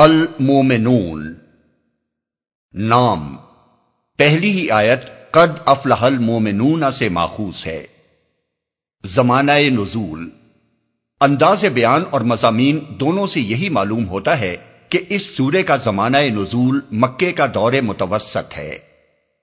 المومنون نام، پہلی ہی آیت، قد افلح المومنون سے ماخوذ ہے۔ زمانہ نزول۔ انداز بیان اور مضامین دونوں سے یہی معلوم ہوتا ہے کہ اس سورے کا زمانہ نزول مکے کا دور متوسط ہے۔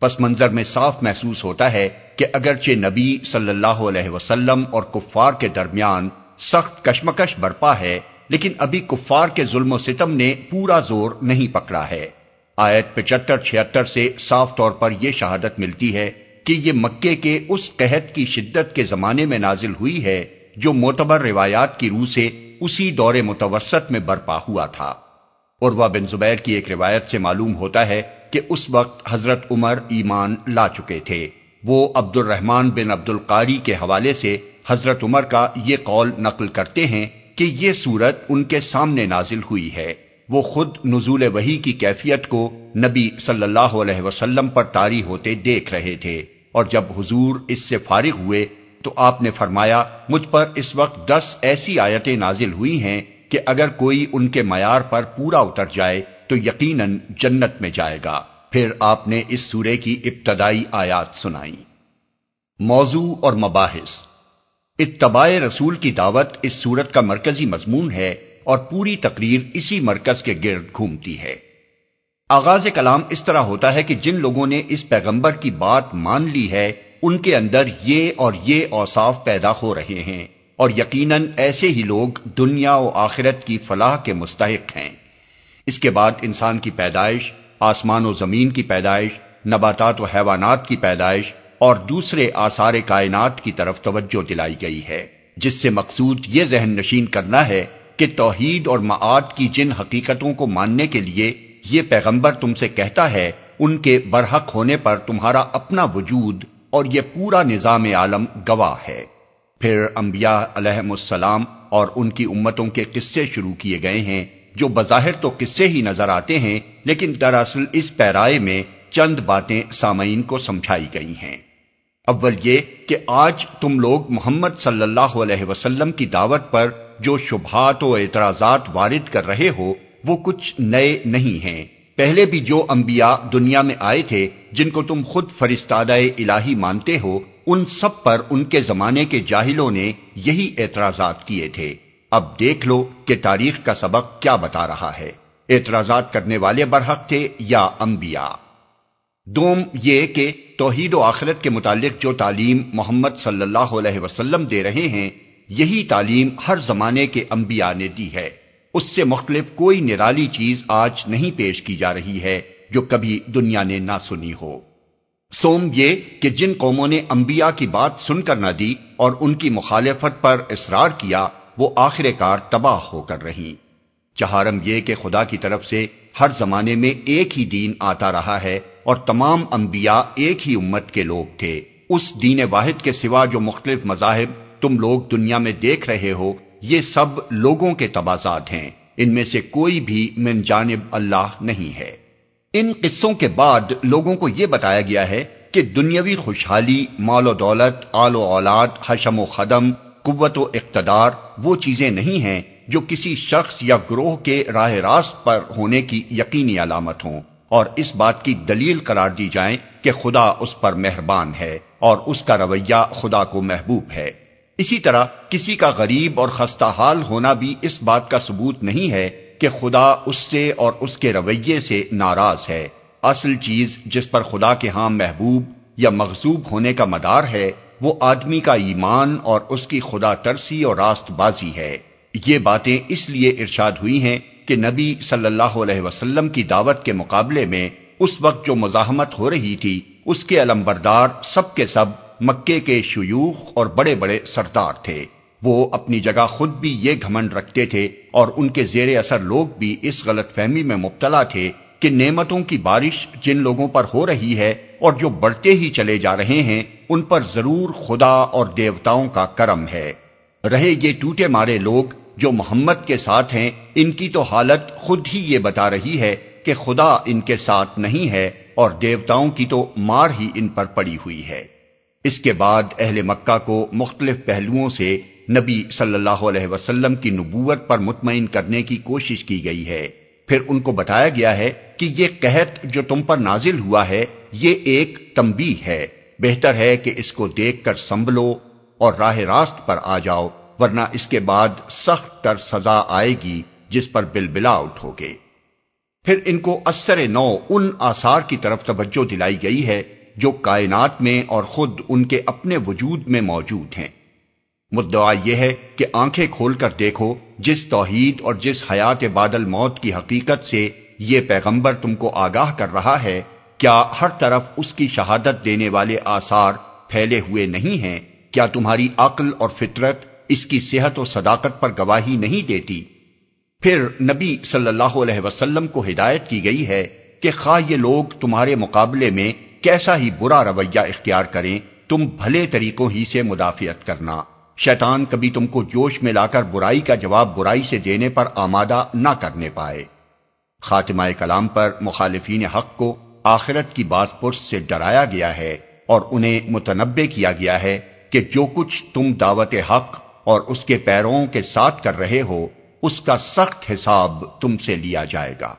پس منظر میں صاف محسوس ہوتا ہے کہ اگرچہ نبی صلی اللہ علیہ وسلم اور کفار کے درمیان سخت کشمکش برپا ہے لیکن ابھی کفار کے ظلم و ستم نے پورا زور نہیں پکڑا ہے۔ آیت پچہتر، چھہتر سے صاف طور پر یہ شہادت ملتی ہے کہ یہ مکے کے اس قحط کی شدت کے زمانے میں نازل ہوئی ہے جو معتبر روایات کی روح سے اسی دور متوسط میں برپا ہوا تھا۔ عروا بن زبیر کی ایک روایت سے معلوم ہوتا ہے کہ اس وقت حضرت عمر ایمان لا چکے تھے۔ وہ عبد الرحمان بن عبد القاری کے حوالے سے حضرت عمر کا یہ قول نقل کرتے ہیں کہ یہ صورت ان کے سامنے نازل ہوئی ہے۔ وہ خود نزول وحی کی کیفیت کو نبی صلی اللہ علیہ وسلم پر تاری ہوتے دیکھ رہے تھے۔ اور جب حضور اس سے فارغ ہوئے تو آپ نے فرمایا، مجھ پر اس وقت دس ایسی آیتیں نازل ہوئی ہیں کہ اگر کوئی ان کے معیار پر پورا اتر جائے تو یقیناً جنت میں جائے گا۔ پھر آپ نے اس سورے کی ابتدائی آیات سنائی۔ موضوع اور مباحث۔ اتباع رسول کی دعوت اس صورت کا مرکزی مضمون ہے اور پوری تقریر اسی مرکز کے گرد گھومتی ہے۔ آغاز کلام اس طرح ہوتا ہے کہ جن لوگوں نے اس پیغمبر کی بات مان لی ہے، ان کے اندر یہ اور یہ اوصاف پیدا ہو رہے ہیں اور یقیناً ایسے ہی لوگ دنیا و آخرت کی فلاح کے مستحق ہیں۔ اس کے بعد انسان کی پیدائش، آسمان و زمین کی پیدائش، نباتات و حیوانات کی پیدائش اور دوسرے آثار کائنات کی طرف توجہ دلائی گئی ہے، جس سے مقصود یہ ذہن نشین کرنا ہے کہ توحید اور معاد کی جن حقیقتوں کو ماننے کے لیے یہ پیغمبر تم سے کہتا ہے، ان کے برحق ہونے پر تمہارا اپنا وجود اور یہ پورا نظام عالم گواہ ہے۔ پھر انبیاء علیہ السلام اور ان کی امتوں کے قصے شروع کیے گئے ہیں، جو بظاہر تو قصے ہی نظر آتے ہیں، لیکن دراصل اس پیرائے میں چند باتیں سامعین کو سمجھائی گئی ہیں۔ اول یہ کہ آج تم لوگ محمد صلی اللہ علیہ وسلم کی دعوت پر جو شبہات و اعتراضات وارد کر رہے ہو، وہ کچھ نئے نہیں ہیں۔ پہلے بھی جو انبیاء دنیا میں آئے تھے، جن کو تم خود فرستادہ الہی مانتے ہو، ان سب پر ان کے زمانے کے جاہلوں نے یہی اعتراضات کیے تھے۔ اب دیکھ لو کہ تاریخ کا سبق کیا بتا رہا ہے۔ اعتراضات کرنے والے برحق تھے یا انبیاء۔ دوم یہ کہ توحید و آخرت کے متعلق جو تعلیم محمد صلی اللہ علیہ وسلم دے رہے ہیں، یہی تعلیم ہر زمانے کے انبیاء نے دی ہے۔ اس سے مختلف کوئی نرالی چیز آج نہیں پیش کی جا رہی ہے جو کبھی دنیا نے نہ سنی ہو۔ سوم یہ کہ جن قوموں نے انبیاء کی بات سن کر نہ دی اور ان کی مخالفت پر اصرار کیا، وہ آخر کار تباہ ہو کر رہی چہارم یہ کہ خدا کی طرف سے ہر زمانے میں ایک ہی دین آتا رہا ہے اور تمام انبیاء ایک ہی امت کے لوگ تھے۔ اس دین واحد کے سوا جو مختلف مذاہب تم لوگ دنیا میں دیکھ رہے ہو، یہ سب لوگوں کے تبازات ہیں۔ ان میں سے کوئی بھی من جانب اللہ نہیں ہے۔ ان قصوں کے بعد لوگوں کو یہ بتایا گیا ہے کہ دنیاوی خوشحالی، مال و دولت، آل و اولاد، حشم و خدم، قوت و اقتدار، وہ چیزیں نہیں ہیں جو کسی شخص یا گروہ کے راہ راست پر ہونے کی یقینی علامت ہوں۔ اور اس بات کی دلیل قرار دی جائیں کہ خدا اس پر مہربان ہے اور اس کا رویہ خدا کو محبوب ہے۔ اسی طرح کسی کا غریب اور خستہ حال ہونا بھی اس بات کا ثبوت نہیں ہے کہ خدا اس سے اور اس کے رویے سے ناراض ہے۔ اصل چیز جس پر خدا کے ہاں محبوب یا مغزوب ہونے کا مدار ہے، وہ آدمی کا ایمان اور اس کی خدا ترسی اور راست بازی ہے۔ یہ باتیں اس لیے ارشاد ہوئی ہیں کہ نبی صلی اللہ علیہ وسلم کی دعوت کے مقابلے میں اس وقت جو مزاحمت ہو رہی تھی، اس کے علمبردار سب کے سب مکے کے شیوخ اور بڑے بڑے سردار تھے۔ وہ اپنی جگہ خود بھی یہ گھمنڈ رکھتے تھے اور ان کے زیر اثر لوگ بھی اس غلط فہمی میں مبتلا تھے کہ نعمتوں کی بارش جن لوگوں پر ہو رہی ہے اور جو بڑھتے ہی چلے جا رہے ہیں، ان پر ضرور خدا اور دیوتاؤں کا کرم ہے۔ رہے یہ ٹوٹے مارے لوگ جو محمد کے ساتھ ہیں، ان کی تو حالت خود ہی یہ بتا رہی ہے کہ خدا ان کے ساتھ نہیں ہے اور دیوتاؤں کی تو مار ہی ان پر پڑی ہوئی ہے۔ اس کے بعد اہل مکہ کو مختلف پہلوؤں سے نبی صلی اللہ علیہ وسلم کی نبوت پر مطمئن کرنے کی کوشش کی گئی ہے۔ پھر ان کو بتایا گیا ہے کہ یہ قحط جو تم پر نازل ہوا ہے، یہ ایک تمبی ہے۔ بہتر ہے کہ اس کو دیکھ کر سنبھلو اور راہ راست پر آ جاؤ۔ ورنہ اس کے بعد سخت تر سزا آئے گی جس پر بل بلا اٹھو گے۔ پھر ان کو اثر نو ان آثار کی طرف توجہ دلائی گئی ہے جو کائنات میں اور خود ان کے اپنے وجود میں موجود ہیں۔ مدعا یہ ہے کہ آنکھیں کھول کر دیکھو جس توحید اور جس حیات بادل موت کی حقیقت سے یہ پیغمبر تم کو آگاہ کر رہا ہے، کیا ہر طرف اس کی شہادت دینے والے آثار پھیلے ہوئے نہیں ہیں؟ کیا تمہاری عقل اور فطرت اس کی صحت و صداقت پر گواہی نہیں دیتی۔ پھر نبی صلی اللہ علیہ وسلم کو ہدایت کی گئی ہے کہ خواہ یہ لوگ تمہارے مقابلے میں کیسا ہی برا رویہ اختیار کریں، تم بھلے طریقوں ہی سے مدافعت کرنا۔ شیطان کبھی تم کو جوش میں لا کر برائی کا جواب برائی سے دینے پر آمادہ نہ کرنے پائے۔ خاتمہ کلام پر مخالفین حق کو آخرت کی باز پرس سے ڈرایا گیا ہے اور انہیں متنبع کیا گیا ہے کہ جو کچھ تم دعوت حق اور اس کے پیروں کے ساتھ کر رہے ہو، اس کا سخت حساب تم سے لیا جائے گا۔